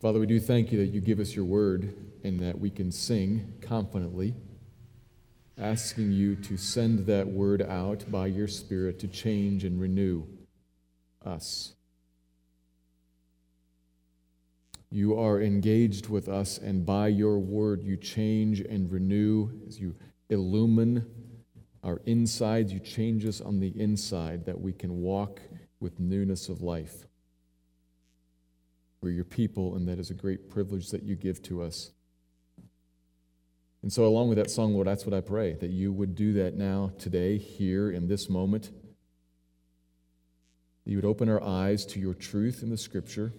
Father, we do thank you that you give us your word and that we can sing confidently, asking you to send that word out by your Spirit to change and renew us. You are engaged with us, and by your word, you change and renew as you illumine our insides. You change us on the inside that we can walk with newness of life. We're your people, and that is a great privilege that you give to us. And so, along with that song, Lord, that's what I pray that you would do that now, today, here, in this moment. That you would open our eyes to your truth in the scripture.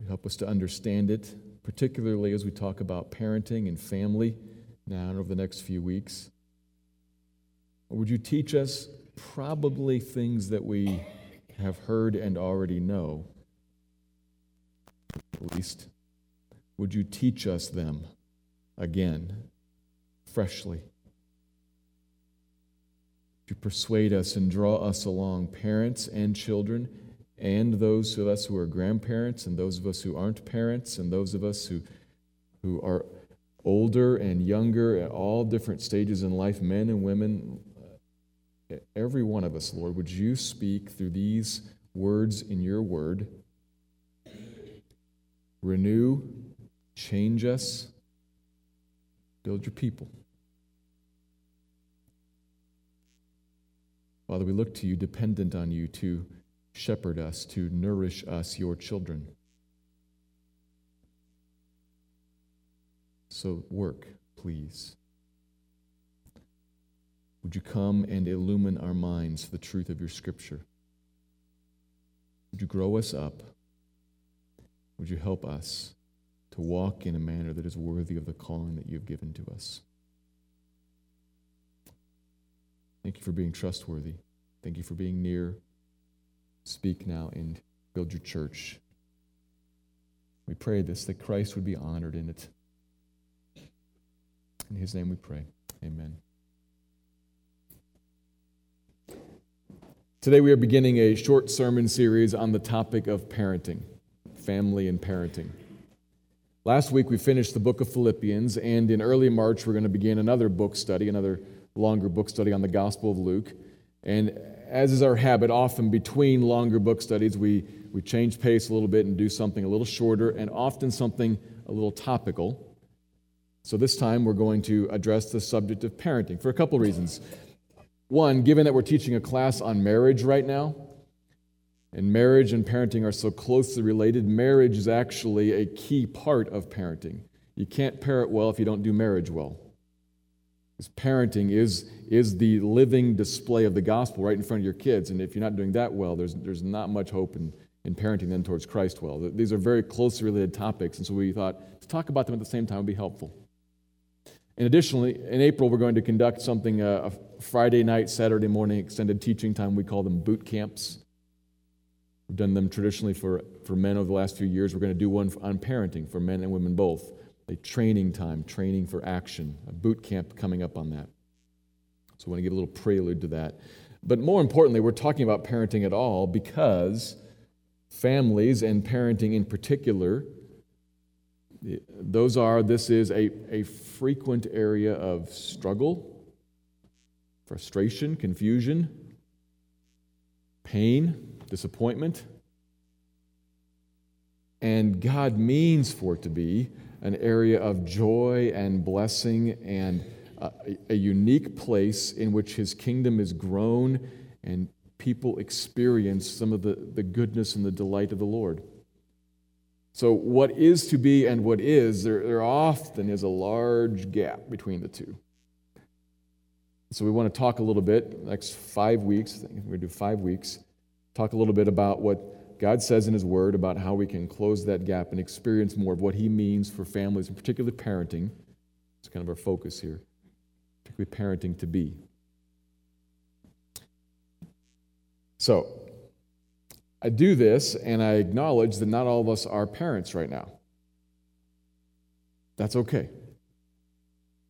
You help us to understand it, particularly as we talk about parenting and family now and over the next few weeks. Or would you teach us probably things that we have heard and already know? Least, would you teach us them? again, freshly. To persuade us and draw us along, parents and children, and those of us who are grandparents, and those of us who aren't parents, and those of us who, who are older and younger at all different stages in life, men and women, uh, every one of us, Lord, would you speak through these words in your word? Renew, change us, Build your people. Father, we look to you, dependent on you to shepherd us, to nourish us, your children. So work, please. Would you come and illumine our minds to the truth of your scripture? Would you grow us up? Would you help us to walk in a manner that is worthy of the calling that you've given to us. Thank you for being trustworthy. Thank you for being near. Speak now and build your church. We pray this, that Christ would be honored in it. In his name we pray. Amen. Today we are beginning a short sermon series on the topic of parenting, family and parenting. Last week we finished the book of Philippians, and in early March we're going to begin another book study, another longer book study on the Gospel of Luke. And as is our habit, often between longer book studies, we, we change pace a little bit and do something a little shorter and often something a little topical. So this time we're going to address the subject of parenting for a couple reasons. One, given that we're teaching a class on marriage right now, and marriage and parenting are so closely related, marriage is actually a key part of parenting. You can't parent well if you don't do marriage well. Because parenting is, is the living display of the gospel right in front of your kids. And if you're not doing that well, there's, there's not much hope in, in parenting then towards Christ well. These are very closely related topics. And so we thought to talk about them at the same time would be helpful. And additionally, in April, we're going to conduct something uh, a Friday night, Saturday morning extended teaching time. We call them boot camps. We've done them traditionally for, for men over the last few years. We're going to do one on parenting for men and women both. A training time, training for action, a boot camp coming up on that. So I want to give a little prelude to that. But more importantly, we're talking about parenting at all because families and parenting in particular, those are, this is a, a frequent area of struggle, frustration, confusion, pain, disappointment. And God means for it to be an area of joy and blessing and a, a unique place in which His kingdom is grown and people experience some of the, the goodness and the delight of the Lord. So, what is to be and what is, there, there often is a large gap between the two. So, we want to talk a little bit, next five weeks, I think we're going to do five weeks, talk a little bit about what God says in His Word about how we can close that gap and experience more of what He means for families, and particularly parenting, It's kind of our focus here, particularly parenting to be. So, I do this and I acknowledge that not all of us are parents right now. That's okay.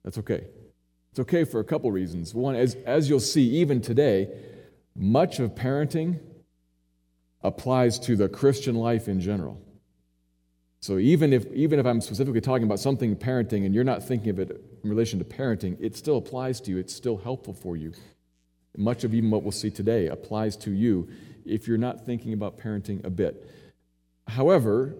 That's okay. It's okay for a couple reasons. One, as, as you'll see, even today, much of parenting applies to the Christian life in general. So even if, even if I'm specifically talking about something parenting and you're not thinking of it in relation to parenting, it still applies to you. It's still helpful for you. Much of even what we'll see today applies to you if you're not thinking about parenting a bit. However,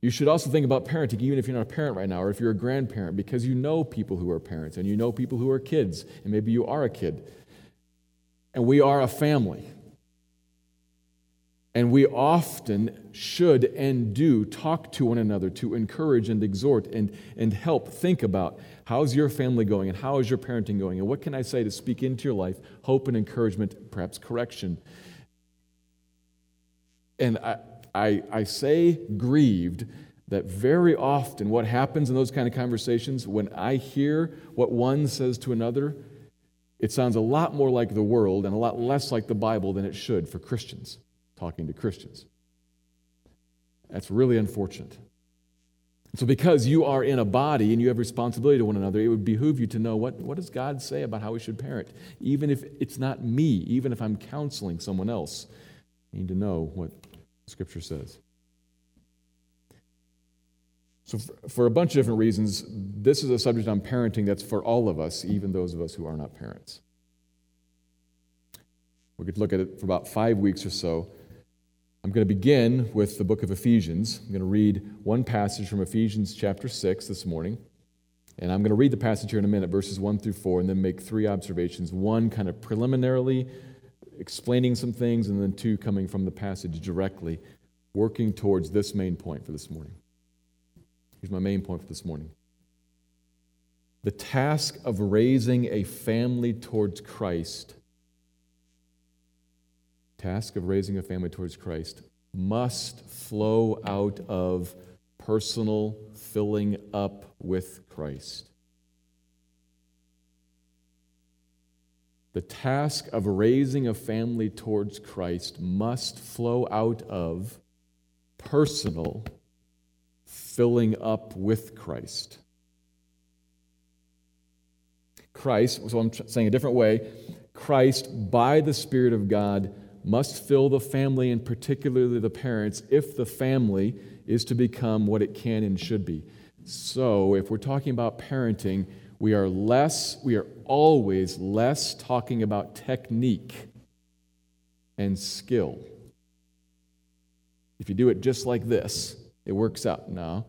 you should also think about parenting, even if you're not a parent right now, or if you're a grandparent, because you know people who are parents and you know people who are kids, and maybe you are a kid. And we are a family. And we often should and do talk to one another to encourage and exhort and, and help think about how's your family going and how is your parenting going and what can I say to speak into your life, hope and encouragement, perhaps correction. And I, I, I say grieved that very often what happens in those kind of conversations, when I hear what one says to another, it sounds a lot more like the world and a lot less like the Bible than it should for Christians talking to Christians. That's really unfortunate. So, because you are in a body and you have responsibility to one another, it would behoove you to know what, what does God say about how we should parent? Even if it's not me, even if I'm counseling someone else, you need to know what Scripture says. So, for a bunch of different reasons, this is a subject on parenting that's for all of us, even those of us who are not parents. We could look at it for about five weeks or so. I'm going to begin with the book of Ephesians. I'm going to read one passage from Ephesians chapter 6 this morning. And I'm going to read the passage here in a minute, verses 1 through 4, and then make three observations. One, kind of preliminarily explaining some things, and then two, coming from the passage directly, working towards this main point for this morning. Here's my main point for this morning the task of raising a family towards Christ task of raising a family towards Christ must flow out of personal filling up with Christ. The task of raising a family towards Christ must flow out of personal filling up with Christ. Christ, so I'm saying a different way, Christ, by the Spirit of God, must fill the family and particularly the parents if the family is to become what it can and should be. So, if we're talking about parenting, we are less, we are always less talking about technique and skill. If you do it just like this, it works out. No,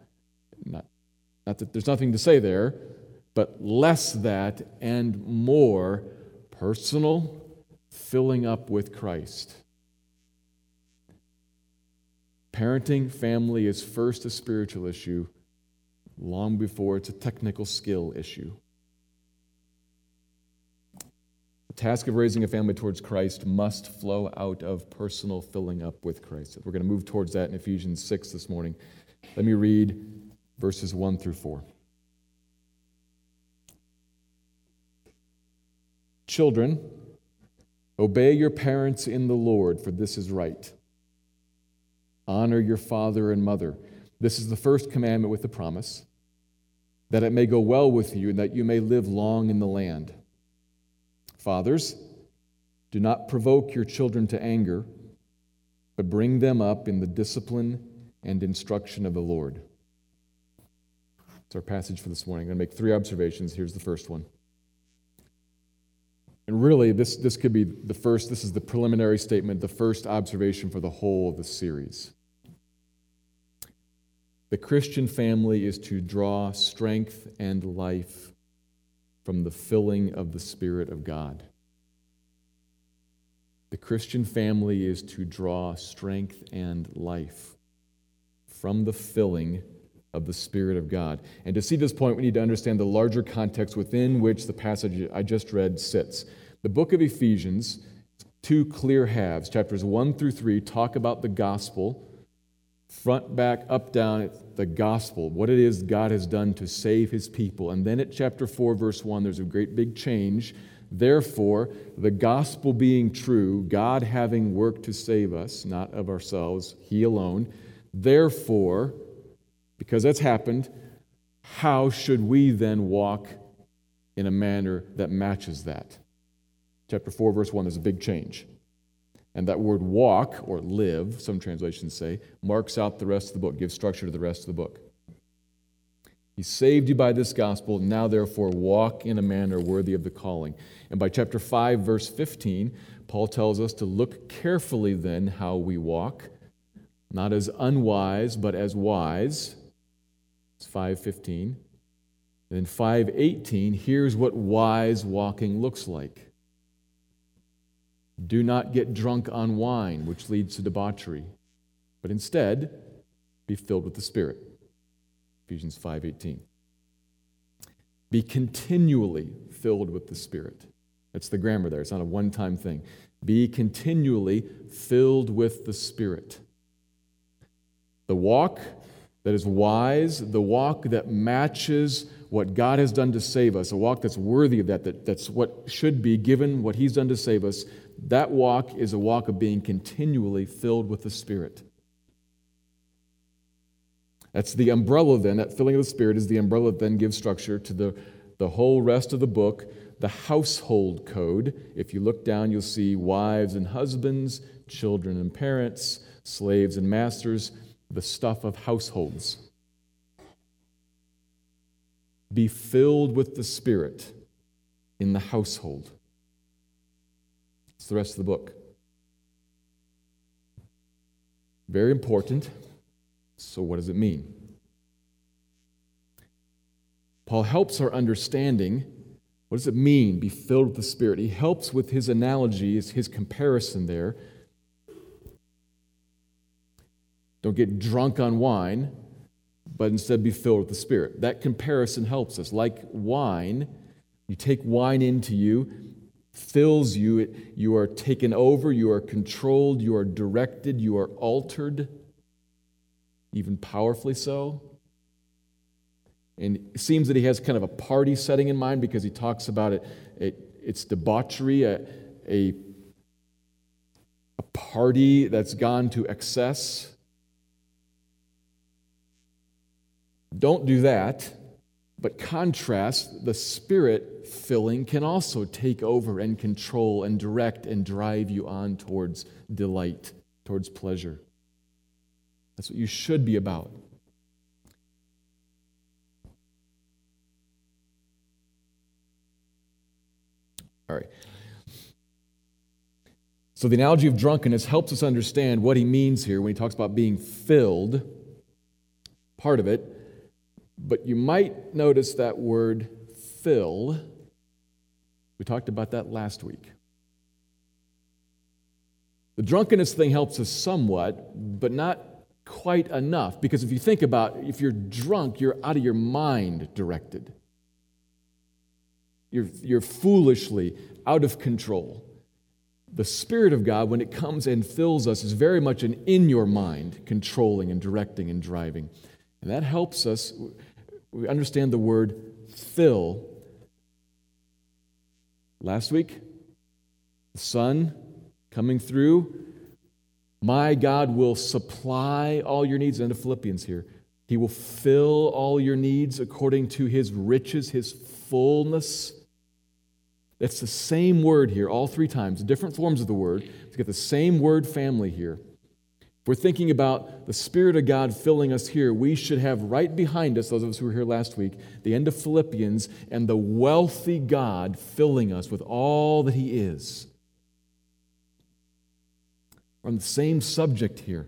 not, not that there's nothing to say there, but less that and more personal filling up with Christ. Parenting family is first a spiritual issue, long before it's a technical skill issue. The task of raising a family towards Christ must flow out of personal filling up with Christ. We're going to move towards that in Ephesians 6 this morning. Let me read verses 1 through 4. Children, Obey your parents in the Lord, for this is right. Honor your father and mother. This is the first commandment with the promise that it may go well with you and that you may live long in the land. Fathers, do not provoke your children to anger, but bring them up in the discipline and instruction of the Lord. It's our passage for this morning. I'm going to make three observations. Here's the first one. And really, this, this could be the first, this is the preliminary statement, the first observation for the whole of the series. The Christian family is to draw strength and life from the filling of the Spirit of God. The Christian family is to draw strength and life from the filling of the Spirit of God. And to see this point, we need to understand the larger context within which the passage I just read sits. The book of Ephesians, two clear halves, chapters 1 through 3, talk about the gospel front, back, up, down, the gospel, what it is God has done to save his people. And then at chapter 4, verse 1, there's a great big change. Therefore, the gospel being true, God having worked to save us, not of ourselves, he alone. Therefore, because that's happened, how should we then walk in a manner that matches that? Chapter 4, verse 1, there's a big change. And that word walk, or live, some translations say, marks out the rest of the book, gives structure to the rest of the book. He saved you by this gospel. Now, therefore, walk in a manner worthy of the calling. And by chapter 5, verse 15, Paul tells us to look carefully then how we walk, not as unwise, but as wise. It's 515. And in 518, here's what wise walking looks like. Do not get drunk on wine, which leads to debauchery, but instead be filled with the Spirit. Ephesians 5:18. Be continually filled with the Spirit. That's the grammar there. It's not a one-time thing. Be continually filled with the Spirit. The walk that is wise, the walk that matches what God has done to save us, a walk that's worthy of that, that that's what should be given what He's done to save us, that walk is a walk of being continually filled with the Spirit. That's the umbrella, then. That filling of the Spirit is the umbrella that then gives structure to the, the whole rest of the book, the household code. If you look down, you'll see wives and husbands, children and parents, slaves and masters, the stuff of households. Be filled with the Spirit in the household. It's the rest of the book. Very important. So, what does it mean? Paul helps our understanding. What does it mean, be filled with the Spirit? He helps with his analogy, his comparison there. Don't get drunk on wine, but instead be filled with the Spirit. That comparison helps us. Like wine, you take wine into you, fills you, it, you are taken over, you are controlled, you are directed, you are altered, even powerfully so. And it seems that he has kind of a party setting in mind because he talks about it, it it's debauchery, a, a, a party that's gone to excess. Don't do that. But contrast, the spirit filling can also take over and control and direct and drive you on towards delight, towards pleasure. That's what you should be about. All right. So, the analogy of drunkenness helps us understand what he means here when he talks about being filled. Part of it but you might notice that word fill. We talked about that last week. The drunkenness thing helps us somewhat, but not quite enough. Because if you think about if you're drunk, you're out of your mind directed. You're, you're foolishly out of control. The Spirit of God, when it comes and fills us, is very much an in your mind, controlling and directing and driving. And that helps us we understand the word fill. Last week, the Son coming through. My God will supply all your needs. Into Philippians here. He will fill all your needs according to his riches, his fullness. That's the same word here, all three times, different forms of the word. To get the same word family here we're thinking about the Spirit of God filling us here, we should have right behind us, those of us who were here last week, the end of Philippians and the wealthy God filling us with all that He is. We're on the same subject here.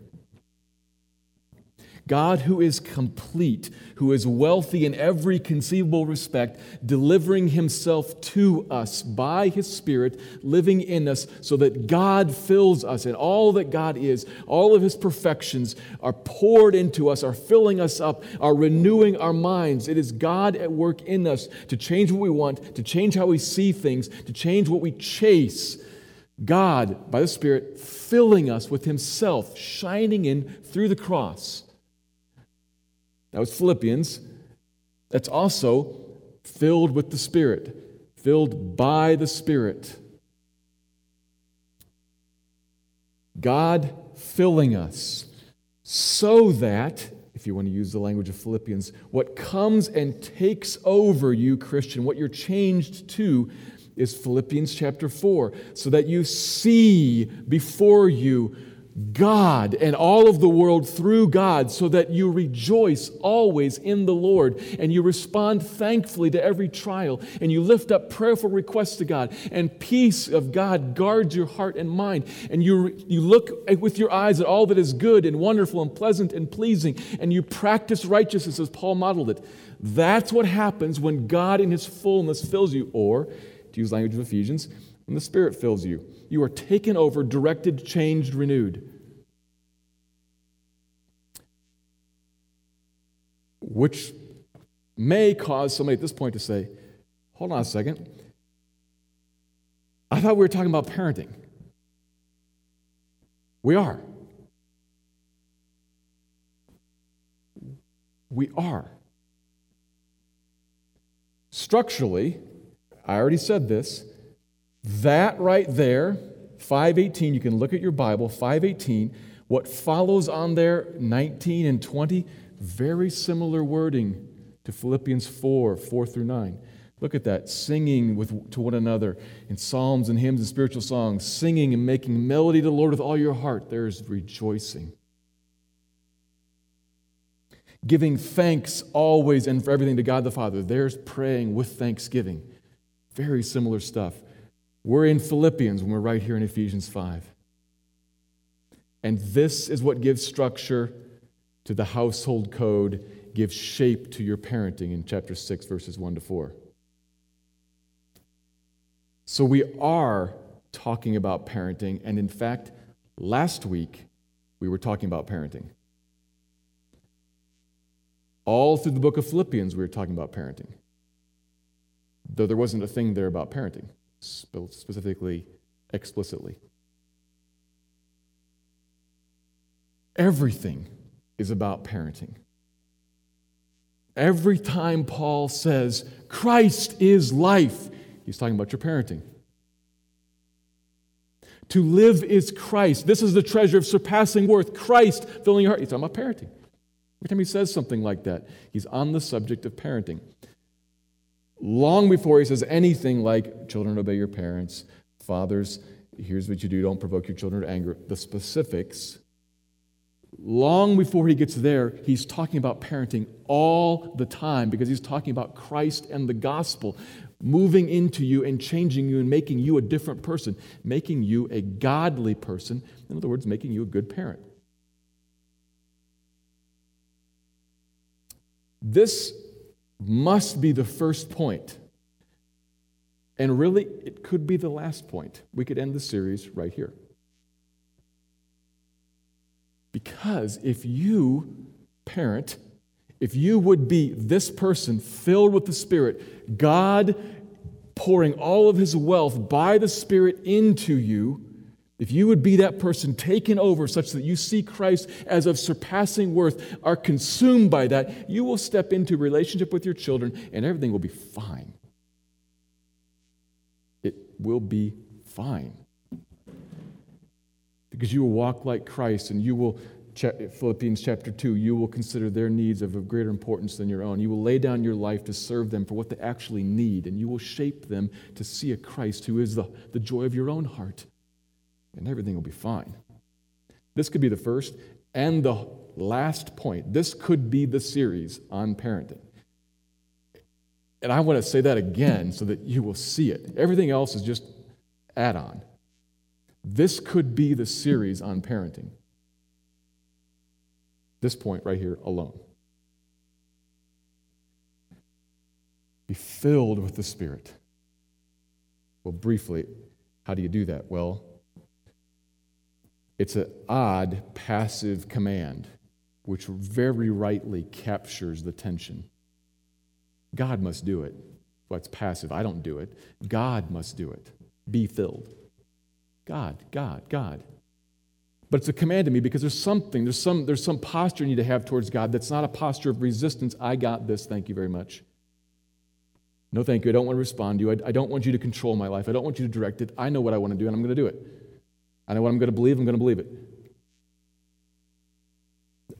God, who is complete, who is wealthy in every conceivable respect, delivering himself to us by his Spirit, living in us, so that God fills us and all that God is, all of his perfections are poured into us, are filling us up, are renewing our minds. It is God at work in us to change what we want, to change how we see things, to change what we chase, God, by the Spirit, filling us with Himself, shining in through the cross. That was Philippians. That's also filled with the Spirit, filled by the Spirit. God filling us so that, if you want to use the language of Philippians, what comes and takes over you, Christian, what you're changed to, is Philippians chapter 4, so that you see before you God and all of the world through God, so that you rejoice always in the Lord and you respond thankfully to every trial and you lift up prayerful requests to God, and peace of God guards your heart and mind. And you, you look with your eyes at all that is good and wonderful and pleasant and pleasing, and you practice righteousness as Paul modeled it. That's what happens when God in His fullness fills you, or, to use language of Ephesians, when the Spirit fills you. You are taken over, directed, changed, renewed. Which may cause somebody at this point to say, hold on a second. I thought we were talking about parenting. We are. We are. Structurally, I already said this, that right there, 518, you can look at your Bible, 518, what follows on there, 19 and 20, very similar wording to Philippians 4 4 through 9. Look at that, singing with, to one another in psalms and hymns and spiritual songs, singing and making melody to the Lord with all your heart. There's rejoicing. Giving thanks always and for everything to God the Father. There's praying with thanksgiving. Very similar stuff. We're in Philippians when we're right here in Ephesians 5. And this is what gives structure to the household code, gives shape to your parenting in chapter 6, verses 1 to 4. So we are talking about parenting, and in fact, last week we were talking about parenting. All through the book of Philippians, we were talking about parenting, though there wasn't a thing there about parenting specifically, explicitly. Everything is about parenting. Every time Paul says, Christ is life, he's talking about your parenting. To live is Christ. This is the treasure of surpassing worth. Christ filling your heart. He's talking about parenting. Every time he says something like that, he's on the subject of parenting long before he says anything like, children, obey your parents, fathers, here's what you do, don't provoke your children to anger, the specifics, long before he gets there, he's talking about parenting all the time because he's talking about Christ and the gospel moving into you and changing you and making you a different person, making you a godly person. In other words, making you a good parent. This must be the first point. And really, it could be the last point. We could end the series right here. Because if you, parent, if you would be this person filled with the Spirit, God pouring all of His wealth by the Spirit into you, if you would be that person taken over such that you see Christ as of surpassing worth, are consumed by that, you will step into relationship with your children and everything will be fine. It will be fine. Because you will walk like Christ and you will, Philippians chapter 2, you will consider their needs of greater importance than your own. You will lay down your life to serve them for what they actually need, and you will shape them to see a Christ who is the, the joy of your own heart and everything will be fine. This could be the first and the last point. This could be the series on parenting. And I want to say that again so that you will see it. Everything else is just add on. This could be the series on parenting. This point right here alone. Be filled with the Spirit. Well, briefly, how do you do that? Well, it's an odd passive command, which very rightly captures the tension. God must do it. Well, it's passive. I don't do it. God must do it. Be filled. God, God, God. But it's a command to me because there's something, there's some, there's some posture you need to have towards God that's not a posture of resistance. I got this, thank you very much. No, thank you. I don't want to respond to you. I, I don't want you to control my life. I don't want you to direct it. I know what I want to do, and I'm going to do it. I know what I'm going to believe, I'm going to believe it.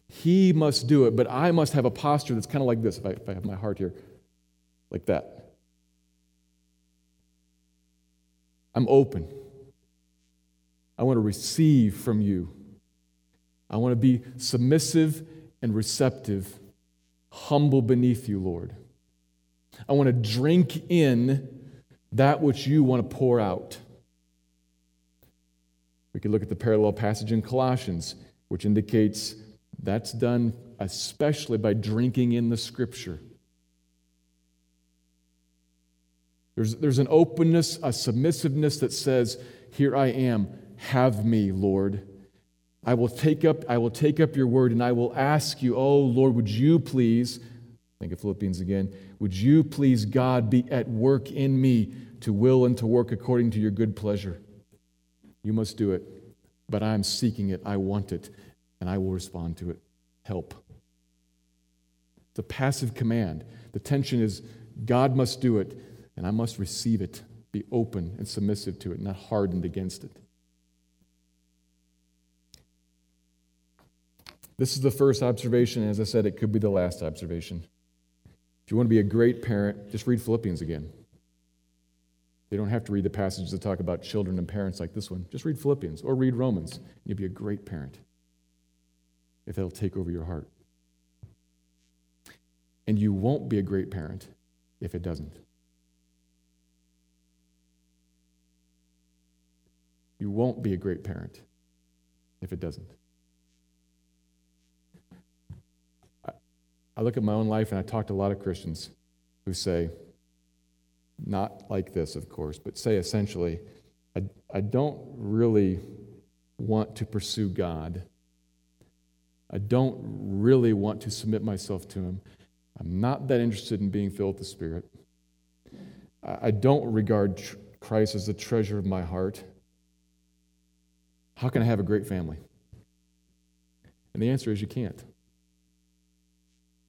He must do it, but I must have a posture that's kind of like this, if I, if I have my heart here, like that. I'm open. I want to receive from you. I want to be submissive and receptive, humble beneath you, Lord. I want to drink in that which you want to pour out. We could look at the parallel passage in Colossians, which indicates that's done especially by drinking in the scripture. There's, there's an openness, a submissiveness that says, Here I am, have me, Lord. I will take up, I will take up your word and I will ask you, oh Lord, would you please, think of Philippians again, would you please, God, be at work in me to will and to work according to your good pleasure? You must do it, but I'm seeking it, I want it, and I will respond to it. Help. It's a passive command. The tension is God must do it, and I must receive it, be open and submissive to it, not hardened against it. This is the first observation. As I said, it could be the last observation. If you want to be a great parent, just read Philippians again. You don't have to read the passages that talk about children and parents like this one. Just read Philippians or read Romans. You'll be a great parent if it'll take over your heart. And you won't be a great parent if it doesn't. You won't be a great parent if it doesn't. I look at my own life and I talk to a lot of Christians who say, not like this, of course, but say essentially, I, I don't really want to pursue God. I don't really want to submit myself to Him. I'm not that interested in being filled with the Spirit. I, don't regard Christ as the treasure of my heart. How can I have a great family? And the answer is you can't.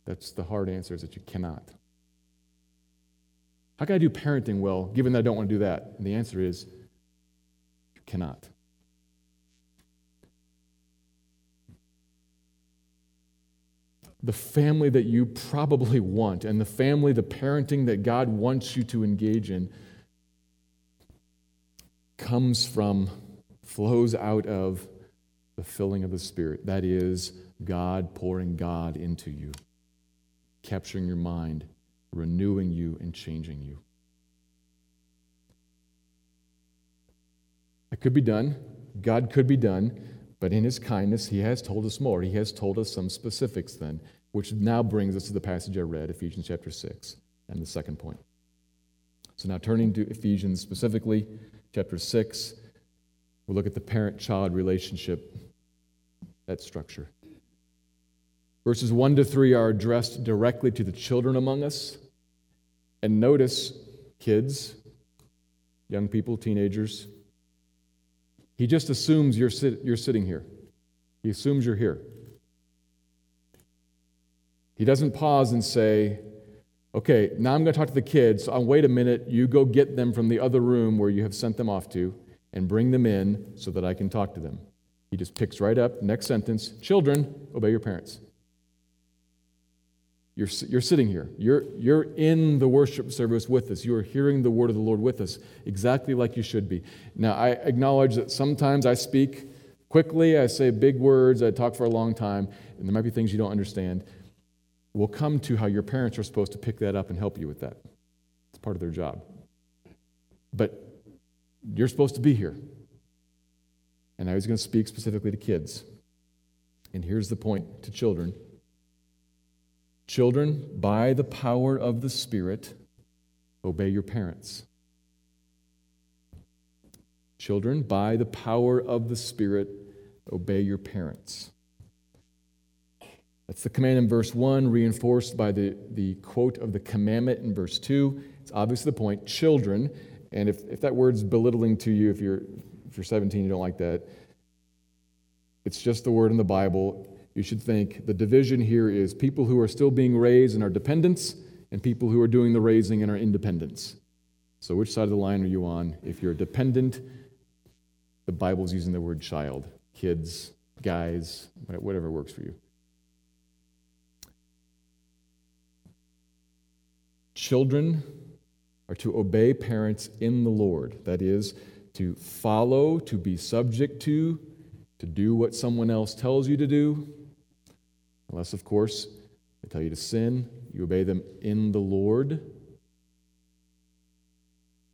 That's the hard answer is that you cannot. How can I do parenting well, given that I don't want to do that? And the answer is you cannot. The family that you probably want, and the family, the parenting that God wants you to engage in, comes from, flows out of the filling of the Spirit. That is, God pouring God into you capturing your mind, renewing you, and changing you. It could be done. God could be done. But in his kindness, he has told us more. He has told us some specifics then, which now brings us to the passage I read, Ephesians chapter 6, and the second point. So now turning to Ephesians specifically, chapter 6, we'll look at the parent child relationship, that structure. Verses 1 to 3 are addressed directly to the children among us. And notice, kids, young people, teenagers, he just assumes you're, sit- you're sitting here. He assumes you're here. He doesn't pause and say, okay, now I'm going to talk to the kids. So I'll wait a minute. You go get them from the other room where you have sent them off to and bring them in so that I can talk to them. He just picks right up. Next sentence Children, obey your parents. You're, you're sitting here. You're, you're in the worship service with us. You are hearing the word of the Lord with us, exactly like you should be. Now, I acknowledge that sometimes I speak quickly, I say big words, I talk for a long time, and there might be things you don't understand. We'll come to how your parents are supposed to pick that up and help you with that. It's part of their job. But you're supposed to be here. And I was going to speak specifically to kids. And here's the point to children Children, by the power of the Spirit, obey your parents. Children, by the power of the Spirit, obey your parents. That's the command in verse 1, reinforced by the, the quote of the commandment in verse 2. It's obviously the point. Children, and if, if that word's belittling to you, if you're if you're 17, you don't like that. It's just the word in the Bible. You should think the division here is people who are still being raised and are dependents, and people who are doing the raising and are independents. So, which side of the line are you on? If you're a dependent, the Bible's using the word child, kids, guys, whatever works for you. Children are to obey parents in the Lord. That is, to follow, to be subject to, to do what someone else tells you to do. Unless, of course, they tell you to sin, you obey them in the Lord.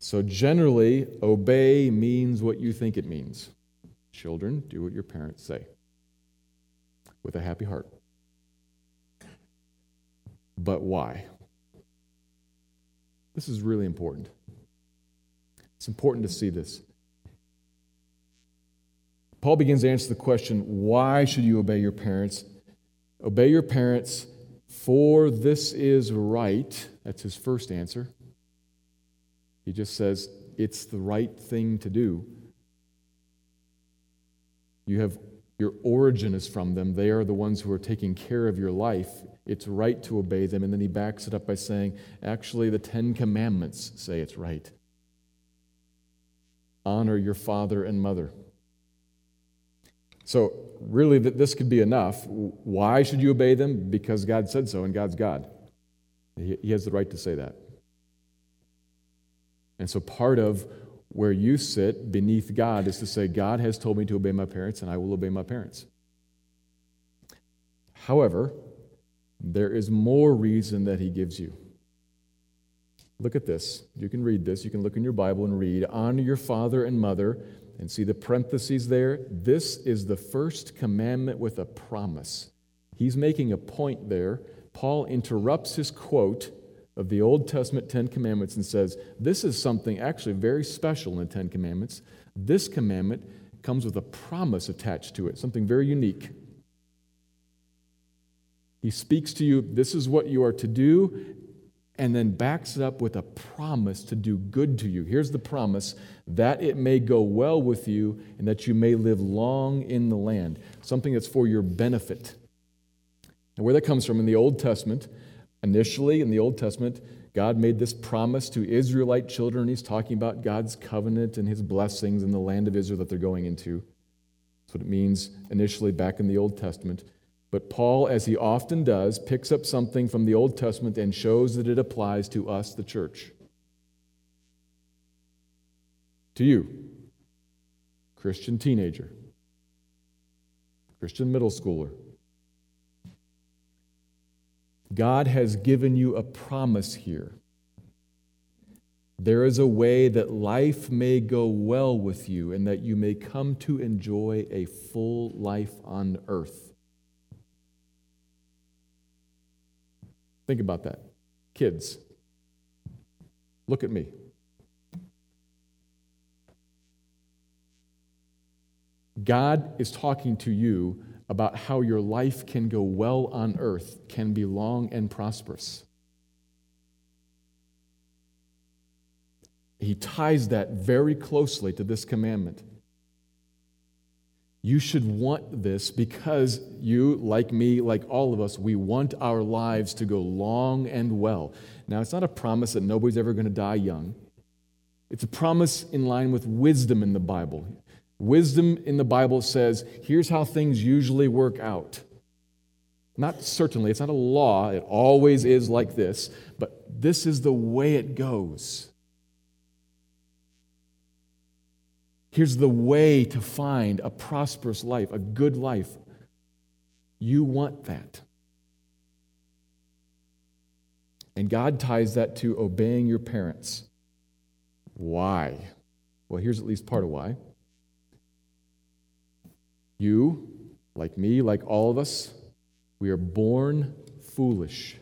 So, generally, obey means what you think it means. Children, do what your parents say with a happy heart. But why? This is really important. It's important to see this. Paul begins to answer the question why should you obey your parents? Obey your parents, for this is right. That's his first answer. He just says, it's the right thing to do. You have your origin is from them. They are the ones who are taking care of your life. It's right to obey them. And then he backs it up by saying, actually, the Ten Commandments say it's right. Honor your father and mother. So, really, that this could be enough. Why should you obey them? Because God said so, and God's God. He has the right to say that. And so, part of where you sit beneath God is to say, God has told me to obey my parents, and I will obey my parents. However, there is more reason that he gives you. Look at this. You can read this. You can look in your Bible and read Honor your father and mother, and see the parentheses there. This is the first commandment with a promise. He's making a point there. Paul interrupts his quote of the Old Testament Ten Commandments and says, This is something actually very special in the Ten Commandments. This commandment comes with a promise attached to it, something very unique. He speaks to you, this is what you are to do, and then backs it up with a promise to do good to you. Here's the promise that it may go well with you and that you may live long in the land, something that's for your benefit. And where that comes from in the Old Testament, Initially, in the Old Testament, God made this promise to Israelite children. He's talking about God's covenant and his blessings in the land of Israel that they're going into. That's what it means initially back in the Old Testament. But Paul, as he often does, picks up something from the Old Testament and shows that it applies to us, the church. To you, Christian teenager, Christian middle schooler, God has given you a promise here. There is a way that life may go well with you and that you may come to enjoy a full life on earth. Think about that. Kids, look at me. God is talking to you about how your life can go well on earth, can be long and prosperous. He ties that very closely to this commandment. You should want this because you, like me, like all of us, we want our lives to go long and well. Now, it's not a promise that nobody's ever going to die young. It's a promise in line with wisdom in the Bible. Wisdom in the Bible says, here's how things usually work out. Not certainly, it's not a law, it always is like this, but this is the way it goes. Here's the way to find a prosperous life, a good life. You want that. And God ties that to obeying your parents. Why? Well, here's at least part of why. You, like me, like all of us, we are born foolish.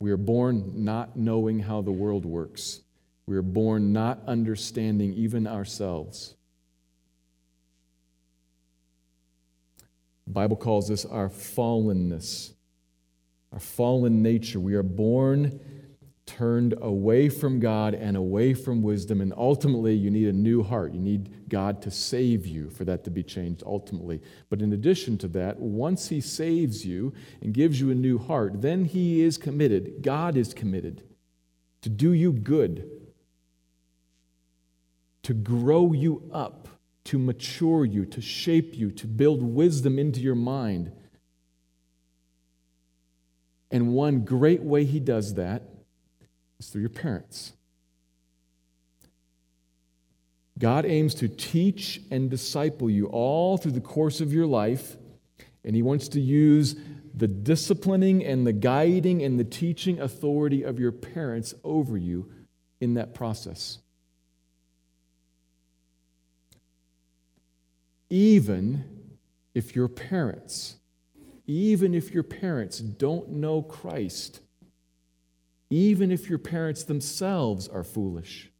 We are born not knowing how the world works. We are born not understanding even ourselves. The Bible calls this our fallenness, our fallen nature. We are born turned away from God and away from wisdom, and ultimately you need a new heart. You need God to save you for that to be changed ultimately. But in addition to that, once He saves you and gives you a new heart, then He is committed, God is committed to do you good, to grow you up, to mature you, to shape you, to build wisdom into your mind. And one great way He does that is through your parents. God aims to teach and disciple you all through the course of your life, and He wants to use the disciplining and the guiding and the teaching authority of your parents over you in that process. Even if your parents, even if your parents don't know Christ, even if your parents themselves are foolish.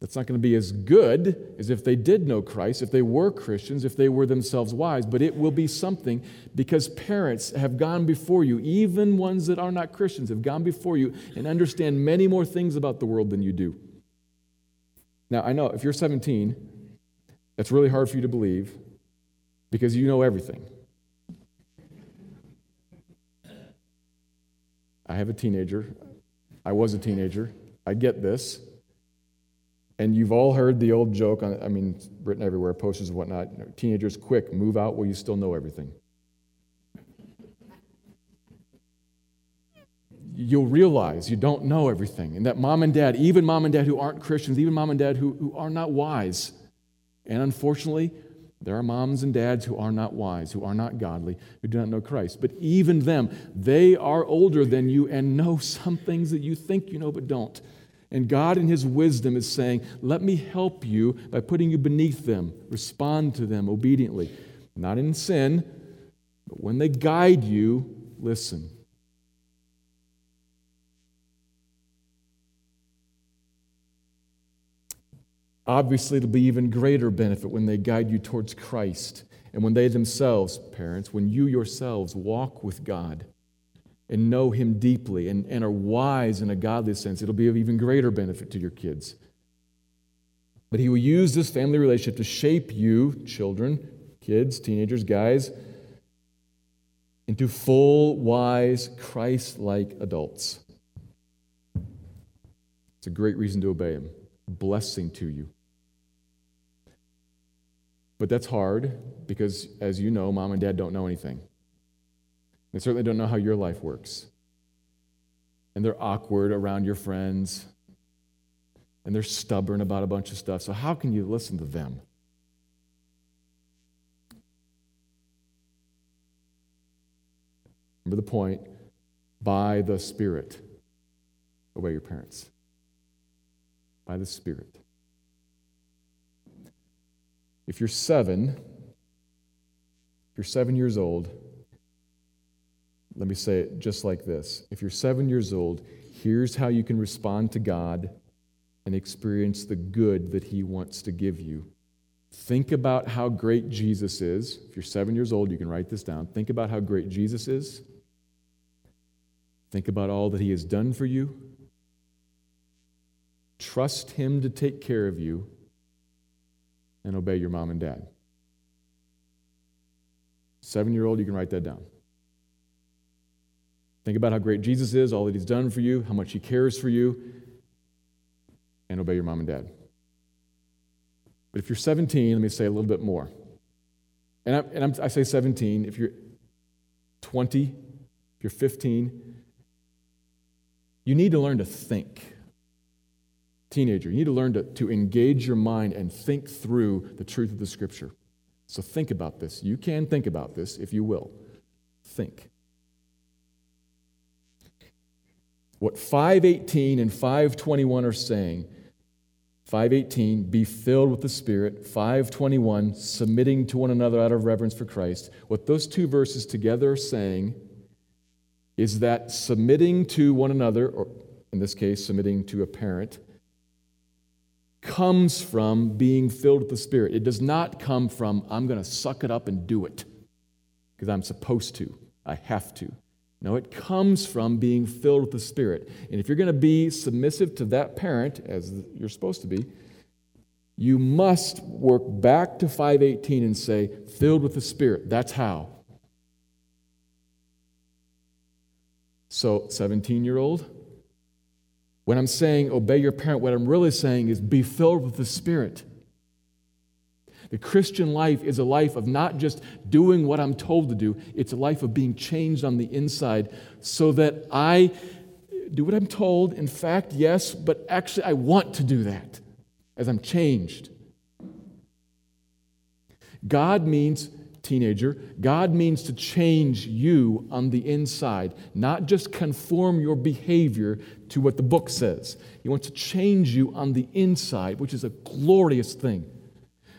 That's not going to be as good as if they did know Christ, if they were Christians, if they were themselves wise, but it will be something because parents have gone before you, even ones that are not Christians have gone before you and understand many more things about the world than you do. Now, I know if you're 17, that's really hard for you to believe because you know everything. I have a teenager. I was a teenager. I get this. And you've all heard the old joke, on, I mean, written everywhere, posters and whatnot. You know, teenagers, quick, move out while you still know everything. You'll realize you don't know everything, and that mom and dad, even mom and dad who aren't Christians, even mom and dad who, who are not wise, and unfortunately, there are moms and dads who are not wise, who are not godly, who do not know Christ. But even them, they are older than you and know some things that you think you know but don't. And God, in His wisdom, is saying, Let me help you by putting you beneath them. Respond to them obediently. Not in sin, but when they guide you, listen. Obviously, it'll be even greater benefit when they guide you towards Christ and when they themselves, parents, when you yourselves walk with God and know Him deeply and, and are wise in a godly sense, it'll be of even greater benefit to your kids. But He will use this family relationship to shape you, children, kids, teenagers, guys, into full, wise, Christ like adults. It's a great reason to obey Him. Blessing to you. But that's hard because, as you know, mom and dad don't know anything. They certainly don't know how your life works. And they're awkward around your friends. And they're stubborn about a bunch of stuff. So, how can you listen to them? Remember the point by the Spirit. Obey your parents. By the Spirit. If you're seven, if you're seven years old, let me say it just like this. If you're seven years old, here's how you can respond to God and experience the good that He wants to give you. Think about how great Jesus is. If you're seven years old, you can write this down. Think about how great Jesus is. Think about all that He has done for you. Trust Him to take care of you and obey your mom and dad. Seven year old, you can write that down. Think about how great Jesus is, all that he's done for you, how much he cares for you, and obey your mom and dad. But if you're 17, let me say a little bit more. And, I, and I'm, I say 17, if you're 20, if you're 15, you need to learn to think teenager, you need to learn to, to engage your mind and think through the truth of the scripture. So think about this. You can think about this if you will. Think. What 518 and 521 are saying 518, be filled with the Spirit. 521, submitting to one another out of reverence for Christ. What those two verses together are saying is that submitting to one another, or in this case, submitting to a parent, comes from being filled with the Spirit. It does not come from, I'm going to suck it up and do it because I'm supposed to, I have to. No, it comes from being filled with the Spirit. And if you're going to be submissive to that parent, as you're supposed to be, you must work back to 518 and say, filled with the Spirit. That's how. So, 17 year old, when I'm saying obey your parent, what I'm really saying is be filled with the Spirit. The Christian life is a life of not just doing what I'm told to do, it's a life of being changed on the inside so that I do what I'm told. In fact, yes, but actually, I want to do that as I'm changed. God means, teenager, God means to change you on the inside, not just conform your behavior to what the book says. He wants to change you on the inside, which is a glorious thing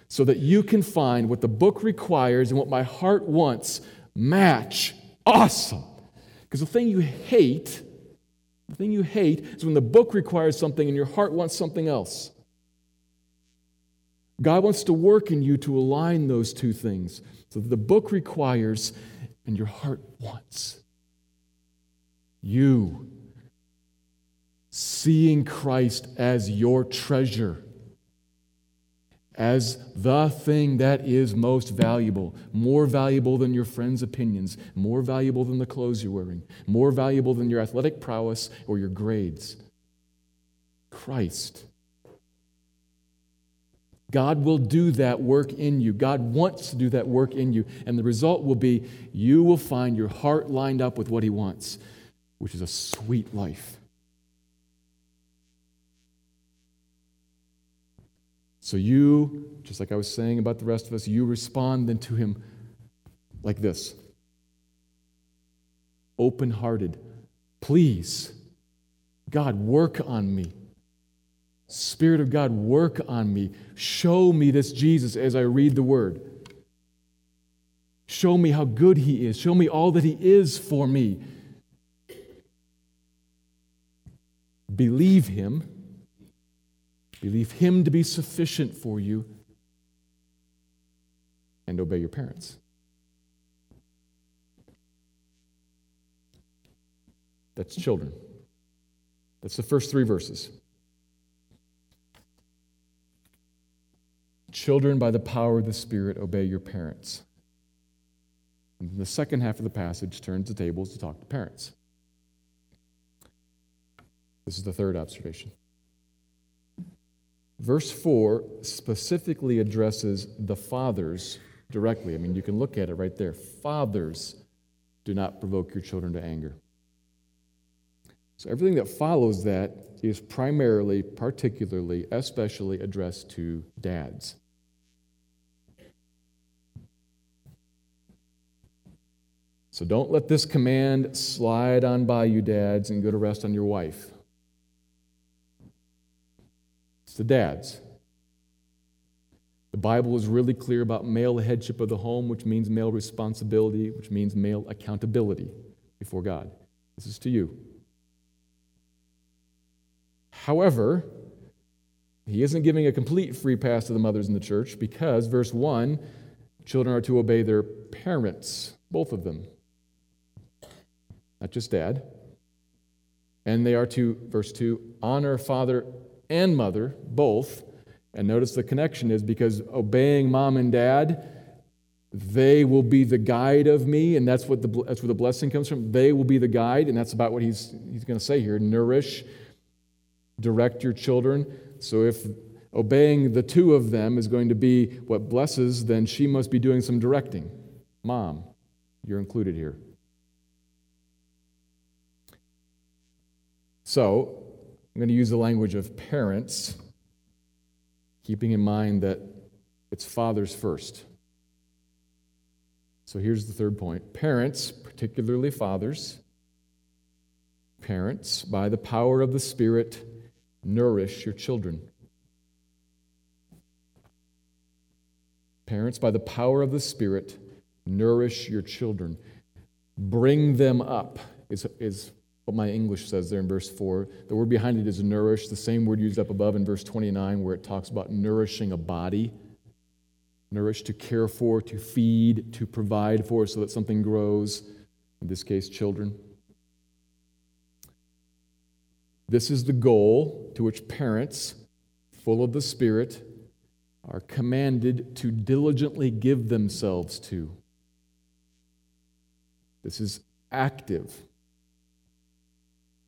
so that you can find what the book requires and what my heart wants match. Awesome. Because the thing you hate, the thing you hate is when the book requires something and your heart wants something else. God wants to work in you to align those two things. So the book requires and your heart wants. You seeing Christ as your treasure as the thing that is most valuable, more valuable than your friends' opinions, more valuable than the clothes you're wearing, more valuable than your athletic prowess or your grades. Christ. God will do that work in you. God wants to do that work in you. And the result will be you will find your heart lined up with what He wants, which is a sweet life. So you, just like I was saying about the rest of us, you respond then to him like this open hearted. Please, God, work on me. Spirit of God, work on me. Show me this Jesus as I read the word. Show me how good he is. Show me all that he is for me. Believe him Believe Him to be sufficient for you and obey your parents. That's children. That's the first three verses. Children, by the power of the Spirit, obey your parents. And the second half of the passage turns the tables to talk to parents. This is the third observation. Verse 4 specifically addresses the fathers directly. I mean, you can look at it right there. Fathers, do not provoke your children to anger. So everything that follows that is primarily, particularly, especially addressed to dads. So don't let this command slide on by you, dads, and go to rest on your wife It's the dads. The Bible is really clear about male headship of the home, which means male responsibility, which means male accountability before God. This is to you. However, he isn't giving a complete free pass to the mothers in the church because, verse 1, children are to obey their parents, both of them, not just dad. And they are to, verse 2, honor father and mother, both. And notice the connection is because obeying mom and dad, they will be the guide of me, and that's what the that's where the blessing comes from. They will be the guide, and that's about what he's he's going to say here. Nourish, direct your children. So if obeying the two of them is going to be what blesses, then she must be doing some directing. Mom, you're included here. So I'm going to use the language of parents, keeping in mind that it's fathers first. So here's the third point parents, particularly fathers, parents, by the power of the Spirit, nourish your children. Parents, by the power of the Spirit, nourish your children. Bring them up, is, is what my English says there in verse 4. The word behind it is nourish, the same word used up above in verse 29, where it talks about nourishing a body. Nourish to care for, to feed, to provide for, so that something grows, in this case, children. This is the goal to which parents, full of the Spirit, are commanded to diligently give themselves to. This is active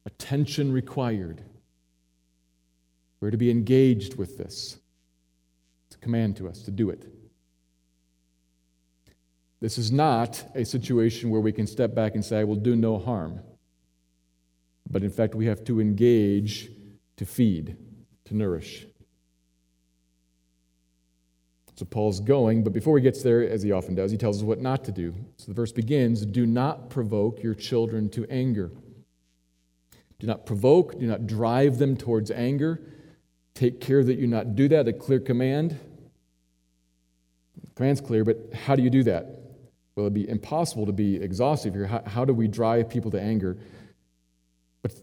attention required. We're to be engaged with this. It's a command to us to do it. This is not a situation where we can step back and say, I will do no harm. But in fact, we have to engage to feed, to nourish. So Paul's going, but before he gets there, as he often does, he tells us what not to do. So the verse begins Do not provoke your children to anger. Do not provoke, do not drive them towards anger. Take care that you not do that, a clear command. The command's clear, but how do you do that? Well, it'd be impossible to be exhaustive here. How, how do we drive people to anger? But,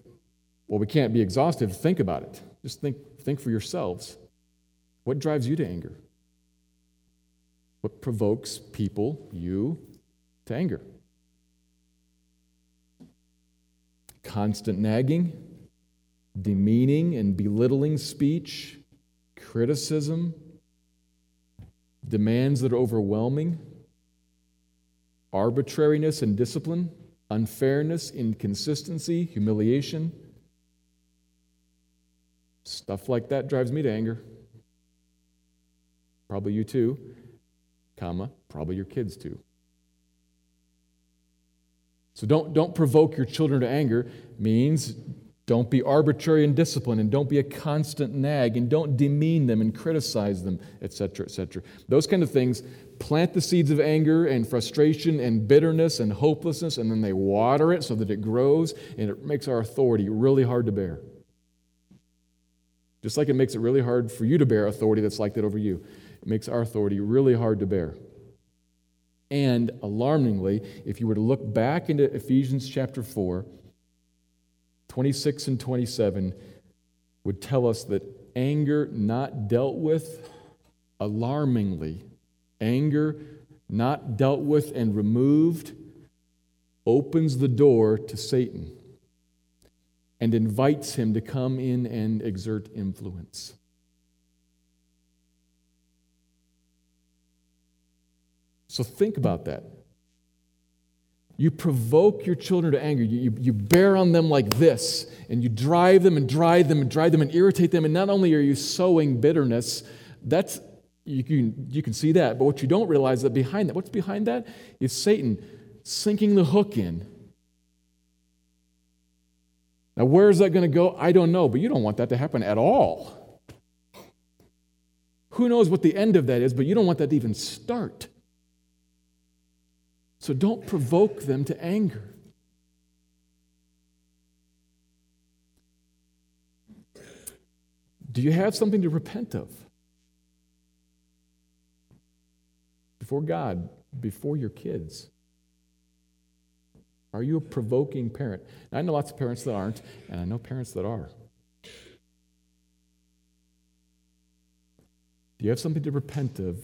well, we can't be exhaustive. Think about it. Just think, think for yourselves. What drives you to anger? What provokes people, you, to anger? Constant nagging, demeaning and belittling speech, criticism, demands that are overwhelming, arbitrariness and discipline, unfairness, inconsistency, humiliation. Stuff like that drives me to anger. Probably you too comma, probably your kids too. So don't, don't provoke your children to anger means don't be arbitrary in discipline and don't be a constant nag and don't demean them and criticize them, etc., etc. Those kind of things plant the seeds of anger and frustration and bitterness and hopelessness, and then they water it so that it grows and it makes our authority really hard to bear. Just like it makes it really hard for you to bear authority that's like that over you. It makes our authority really hard to bear. And alarmingly, if you were to look back into Ephesians chapter 4, 26 and 27 would tell us that anger not dealt with, alarmingly, anger not dealt with and removed opens the door to Satan and invites him to come in and exert influence. So think about that. You provoke your children to anger. You, you, you, bear on them like this, and you drive them and drive them and drive them and irritate them. And not only are you sowing bitterness, that's you can, you can see that, but what you don't realize is that behind that, what's behind that is Satan sinking the hook in. Now, where is that going to go? I don't know, but you don't want that to happen at all. Who knows what the end of that is, but you don't want that to even start. So don't provoke them to anger. Do you have something to repent of? Before God, before your kids? Are you a provoking parent? Now, I know lots of parents that aren't, and I know parents that are. Do you have something to repent of?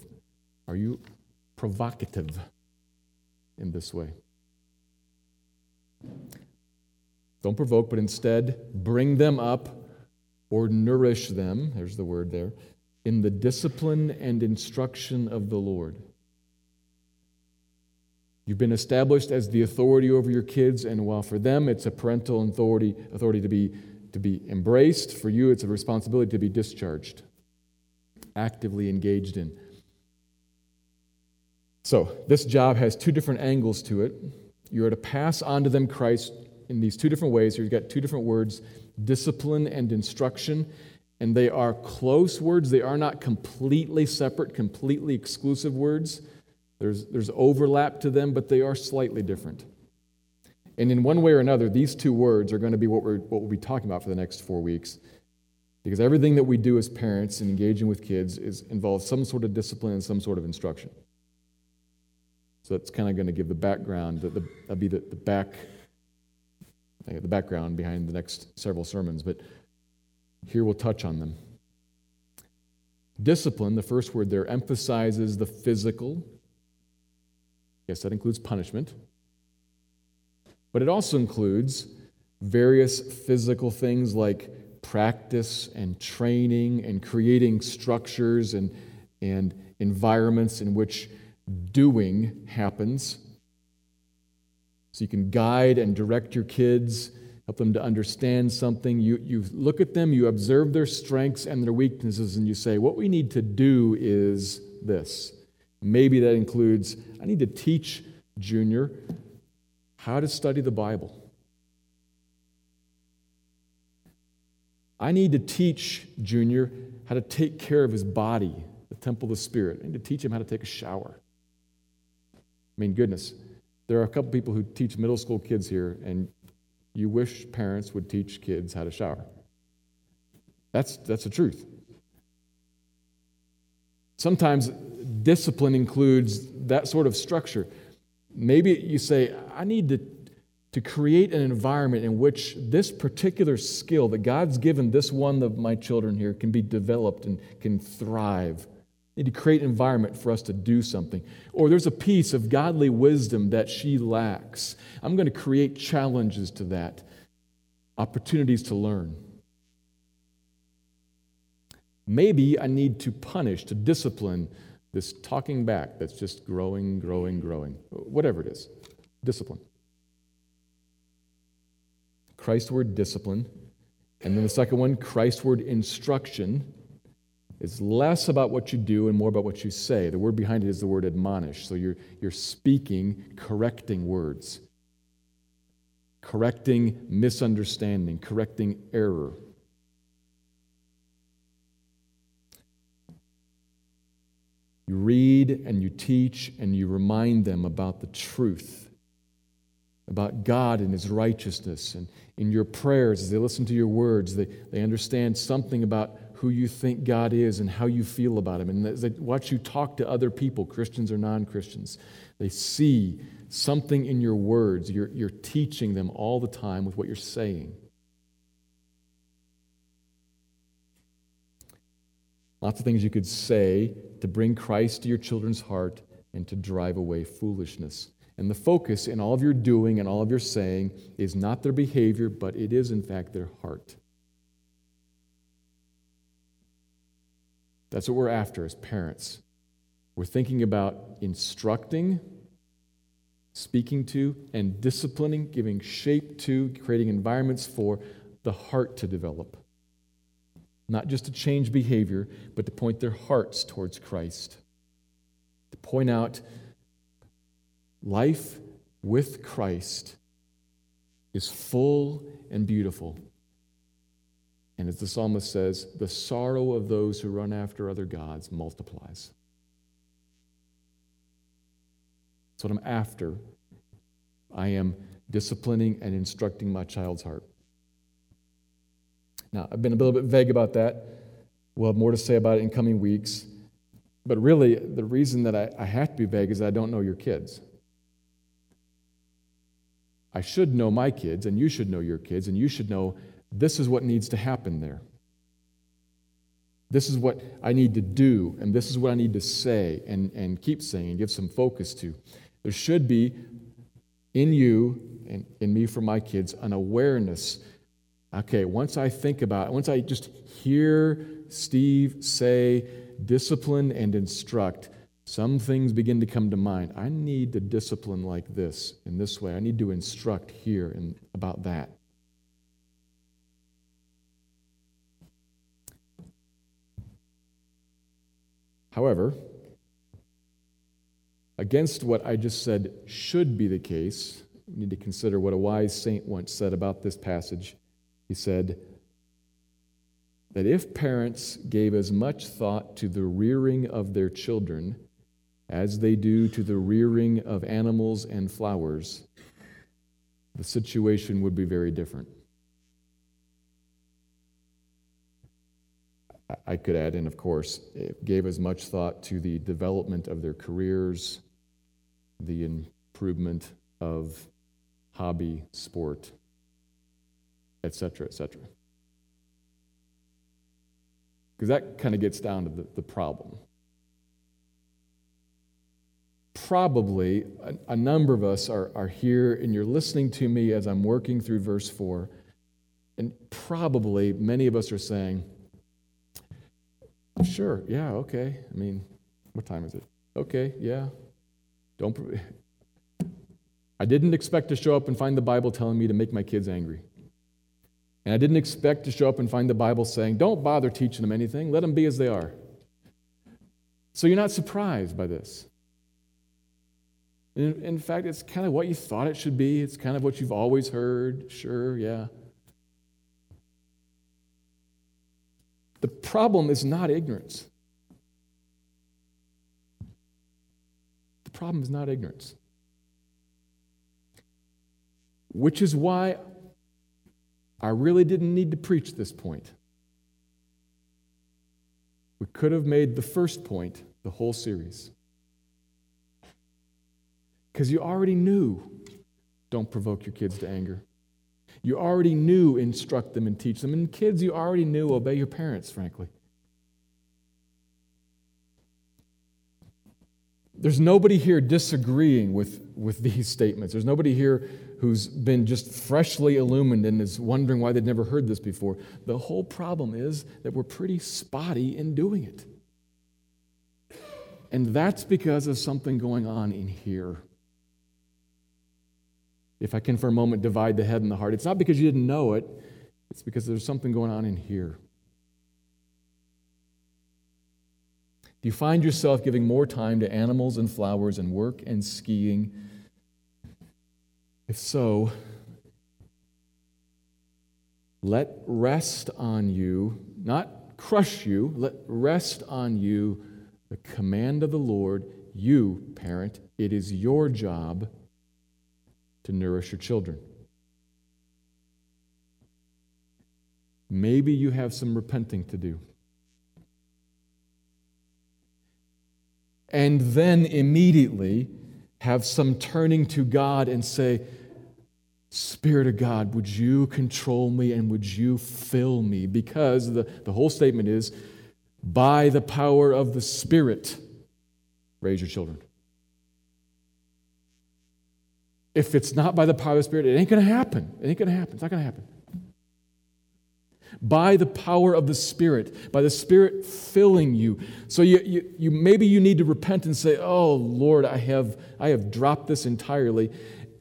Are you provocative? In this way. Don't provoke, but instead bring them up or nourish them, there's the word there, in the discipline and instruction of the Lord. You've been established as the authority over your kids, and while for them it's a parental authority, authority to, be, to be embraced, for you it's a responsibility to be discharged, actively engaged in. So, this job has two different angles to it. You are to pass on to them Christ in these two different ways. You've got two different words discipline and instruction. And they are close words. They are not completely separate, completely exclusive words. There's, there's overlap to them, but they are slightly different. And in one way or another, these two words are going to be what, we're, what we'll be talking about for the next four weeks. Because everything that we do as parents and engaging with kids is, involves some sort of discipline and some sort of instruction. So that's kind of going to give the background, that'll be the, the back, the background behind the next several sermons, but here we'll touch on them. Discipline, the first word there, emphasizes the physical. Yes, that includes punishment. But it also includes various physical things like practice and training and creating structures and, and environments in which doing happens. So you can guide and direct your kids, help them to understand something. You, you look at them, you observe their strengths and their weaknesses, and you say, What we need to do is this. Maybe that includes I need to teach Junior how to study the Bible. I need to teach Junior how to take care of his body, the temple of the Spirit. I need to teach him how to take a shower. I mean, goodness, there are a couple people who teach middle school kids here, and you wish parents would teach kids how to shower. That's, that's the truth. Sometimes discipline includes that sort of structure. Maybe you say, I need to to create an environment in which this particular skill that God's given this one of my children here can be developed and can thrive. Need to create an environment for us to do something. Or there's a piece of godly wisdom that she lacks. I'm going to create challenges to that, opportunities to learn. Maybe I need to punish, to discipline this talking back that's just growing, growing, growing. Whatever it is, discipline. Christward discipline. And then the second one, Christward instruction, is less about what you do and more about what you say. The word behind it is the word admonish. So you're, you're speaking correcting words, correcting misunderstanding, correcting error. You read and you teach and you remind them about the truth, about God and His righteousness and in your prayers, as they listen to your words, they, they understand something about who you think God is and how you feel about Him. And as they watch you talk to other people, Christians or non Christians, they see something in your words. You're, you're teaching them all the time with what you're saying. Lots of things you could say to bring Christ to your children's heart and to drive away foolishness. And the focus in all of your doing and all of your saying is not their behavior, but it is, in fact, their heart. That's what we're after as parents. We're thinking about instructing, speaking to, and disciplining, giving shape to, creating environments for the heart to develop. Not just to change behavior, but to point their hearts towards Christ. To point out Life with Christ is full and beautiful. And as the psalmist says, the sorrow of those who run after other gods multiplies. That's what I'm after. I am disciplining and instructing my child's heart. Now, I've been a little bit vague about that. We'll have more to say about it in coming weeks. But really, the reason that I, I have to be vague is I don't know your kids. I should know my kids, and you should know your kids, and you should know this is what needs to happen there. This is what I need to do, and this is what I need to say and, and keep saying and give some focus to. There should be in you and in me for my kids an awareness. Okay, once I think about it, once I just hear Steve say discipline and instruct, some things begin to come to mind. I need to discipline like this, in this way. I need to instruct here and about that. However, against what I just said should be the case, we need to consider what a wise saint once said about this passage. He said that if parents gave as much thought to the rearing of their children as they do to the rearing of animals and flowers, the situation would be very different. I could add in, of course, it gave as much thought to the development of their careers, the improvement of hobby, sport, etc., etc. Because that kind of gets down to the, the problem probably a, a number of us are, are here and you're listening to me as I'm working through verse 4. And probably many of us are saying, Sure, yeah, okay. I mean, what time is it? Okay, yeah. Don't. I didn't expect to show up and find the Bible telling me to make my kids angry. And I didn't expect to show up and find the Bible saying, don't bother teaching them anything, let them be as they are. So you're not surprised by this. In, in fact, it's kind of what you thought it should be, it's kind of what you've always heard. Sure, yeah. The problem is not ignorance. The problem is not ignorance. Which is why I really didn't need to preach this point. We could have made the first point the whole series. Because you already knew don't provoke your kids to anger. You already knew instruct them and teach them. And kids, you already knew obey your parents, frankly. There's nobody here disagreeing with, with these statements. There's nobody here who's been just freshly illumined and is wondering why they'd never heard this before. The whole problem is that we're pretty spotty in doing it. And that's because of something going on in here if I can for a moment divide the head and the heart, it's not because you didn't know it, it's because there's something going on in here. Do you find yourself giving more time to animals and flowers and work and skiing? If so, let rest on you, not crush you, let rest on you the command of the Lord. You, parent, it is your job to nourish your children. Maybe you have some repenting to do. And then immediately have some turning to God and say, Spirit of God, would you control me and would you fill me? Because the, the whole statement is, by the power of the Spirit, raise your children. If it's not by the power of the Spirit, it ain't going to happen. It ain't going to happen. It's not going to happen. By the power of the Spirit, by the Spirit filling you. So you, you, you maybe you need to repent and say, "Oh Lord, I have I have dropped this entirely,"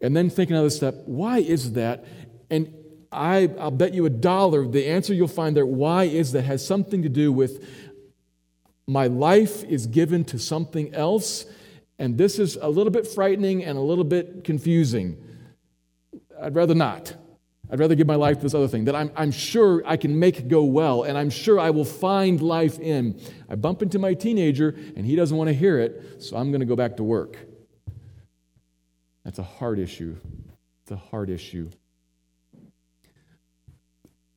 and then think another step. Why is that? And I, I'll bet you a dollar the answer you'll find there. Why is that? Has something to do with my life is given to something else and this is a little bit frightening and a little bit confusing. I'd rather not. I'd rather give my life to this other thing that I'm, I'm sure I can make go well and I'm sure I will find life in. I bump into my teenager and he doesn't want to hear it, so I'm going to go back to work. That's a hard issue. It's a hard issue.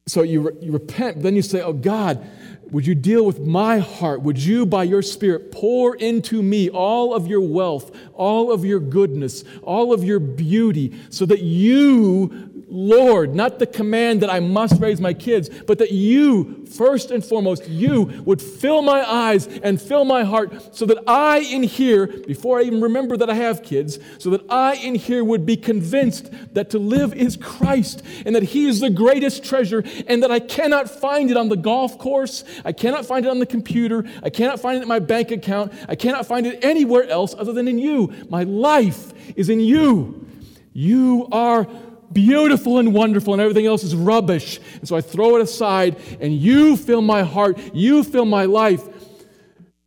So you, re- you repent, then you say, Oh God, would you deal with my heart? Would you, by your Spirit, pour into me all of your wealth, all of your goodness, all of your beauty, so that you Lord, not the command that I must raise my kids, but that you, first and foremost, you would fill my eyes and fill my heart so that I in here, before I even remember that I have kids, so that I in here would be convinced that to live is Christ and that He is the greatest treasure and that I cannot find it on the golf course, I cannot find it on the computer, I cannot find it in my bank account, I cannot find it anywhere else other than in you. My life is in you. You are beautiful and wonderful, and everything else is rubbish. And so I throw it aside, and you fill my heart, you fill my life.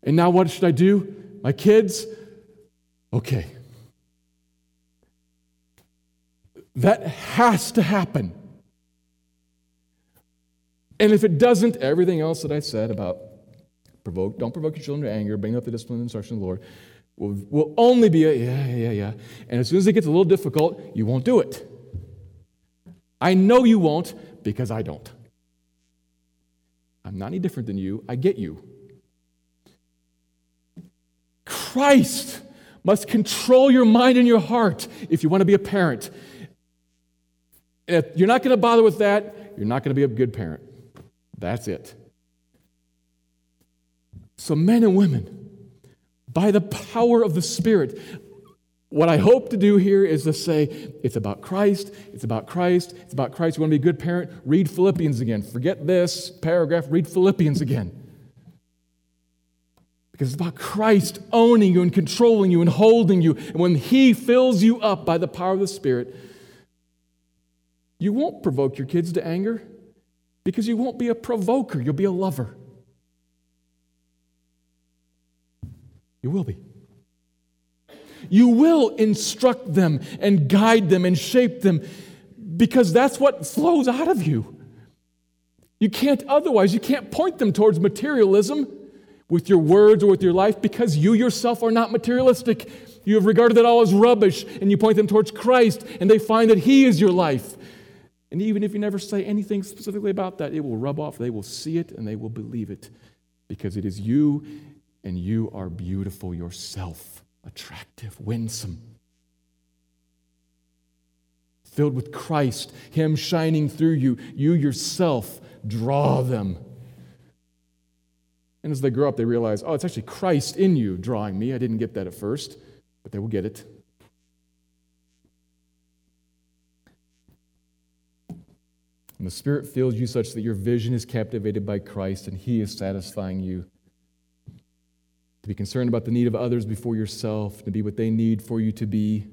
And now what should I do? My kids? Okay. That has to happen. And if it doesn't, everything else that I said about provoke, don't provoke your children to anger, bring up the discipline and instruction of the Lord, will, will only be a yeah, yeah, yeah. And as soon as it gets a little difficult, you won't do it. I know you won't because I don't. I'm not any different than you. I get you. Christ must control your mind and your heart if you want to be a parent. If you're not going to bother with that, you're not going to be a good parent. That's it. So, men and women, by the power of the Spirit, what I hope to do here is to say it's about Christ, it's about Christ, it's about Christ. You want to be a good parent? Read Philippians again. Forget this paragraph, read Philippians again. Because it's about Christ owning you and controlling you and holding you. And when He fills you up by the power of the Spirit, you won't provoke your kids to anger because you won't be a provoker, you'll be a lover. You will be. You will instruct them and guide them and shape them because that's what flows out of you. You can't otherwise, you can't point them towards materialism with your words or with your life because you yourself are not materialistic. You have regarded it all as rubbish and you point them towards Christ and they find that He is your life. And even if you never say anything specifically about that, it will rub off. They will see it and they will believe it because it is you and you are beautiful yourself, attractive, winsome. Filled with Christ, Him shining through you, you yourself draw them. And as they grow up, they realize, oh, it's actually Christ in you drawing me. I didn't get that at first, but they will get it. And the Spirit fills you such that your vision is captivated by Christ and He is satisfying you. To be concerned about the need of others before yourself, to be what they need for you to be.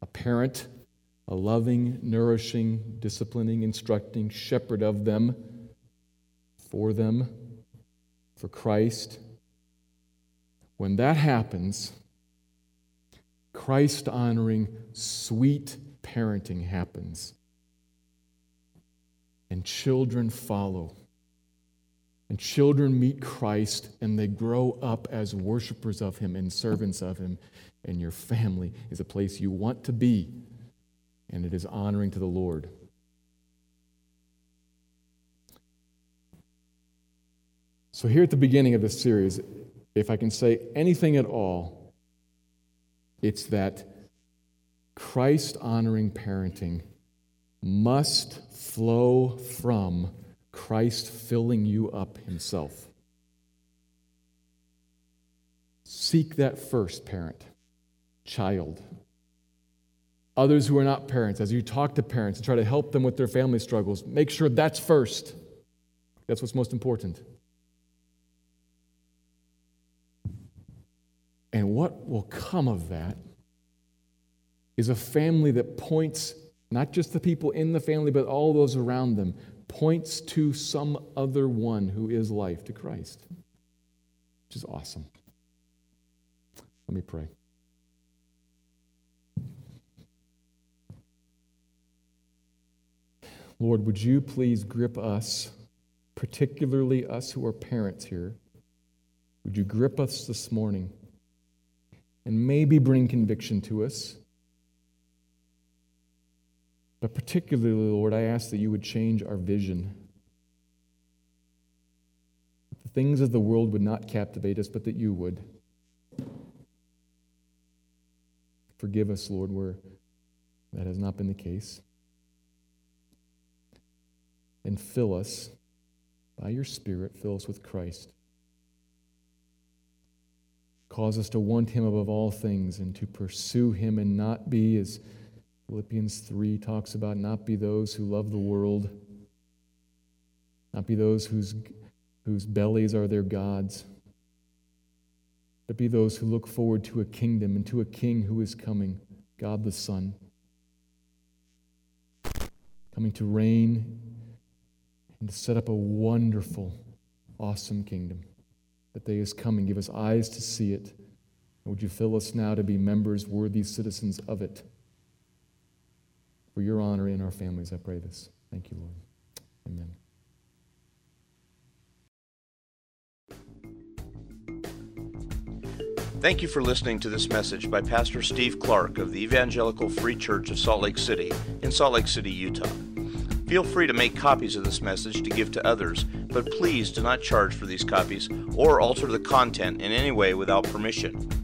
A parent, a loving, nourishing, disciplining, instructing shepherd of them, for them, for Christ. When that happens, Christ honoring, sweet parenting happens and children follow. And children meet Christ and they grow up as worshipers of Him and servants of Him. And your family is a place you want to be, and it is honoring to the Lord. So, here at the beginning of this series, if I can say anything at all, it's that Christ honoring parenting must flow from Christ filling you up himself. Seek that first, parent, child. Others who are not parents, as you talk to parents and try to help them with their family struggles, make sure that's first. That's what's most important. And what will come of that is a family that points not just the people in the family, but all those around them, points to some other one who is life, to Christ, which is awesome. Let me pray. Lord, would you please grip us, particularly us who are parents here? Would you grip us this morning and maybe bring conviction to us? But particularly, Lord, I ask that you would change our vision. That The things of the world would not captivate us, but that you would. Forgive us, Lord, where that has not been the case. And fill us by your Spirit, fill us with Christ. Cause us to want him above all things and to pursue him and not be as Philippians 3 talks about not be those who love the world, not be those whose, whose bellies are their gods, but be those who look forward to a kingdom and to a king who is coming, God the Son, coming to reign and to set up a wonderful, awesome kingdom. That day is coming. Give us eyes to see it. And would you fill us now to be members, worthy citizens of it? For your honor in our families. I pray this. Thank you, Lord. Amen. Thank you for listening to this message by Pastor Steve Clark of the Evangelical Free Church of Salt Lake City in Salt Lake City, Utah. Feel free to make copies of this message to give to others, but please do not charge for these copies or alter the content in any way without permission.